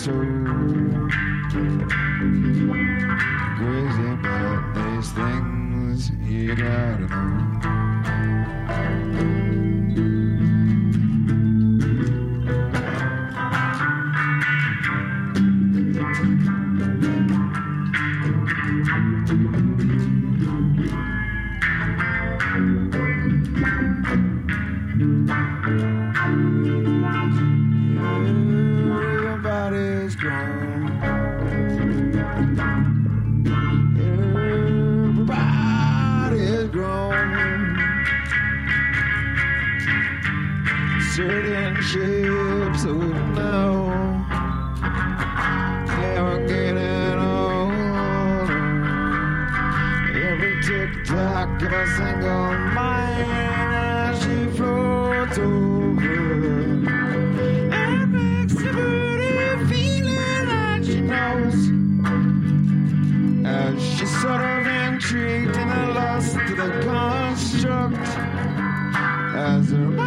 Crazy about these things you gotta know. Everybody's grown. Everybody's grown. Certain shapes of now. Never getting older. Every tick tock of a single mind as she floats over. Sort of intrigued and lost to the construct. As her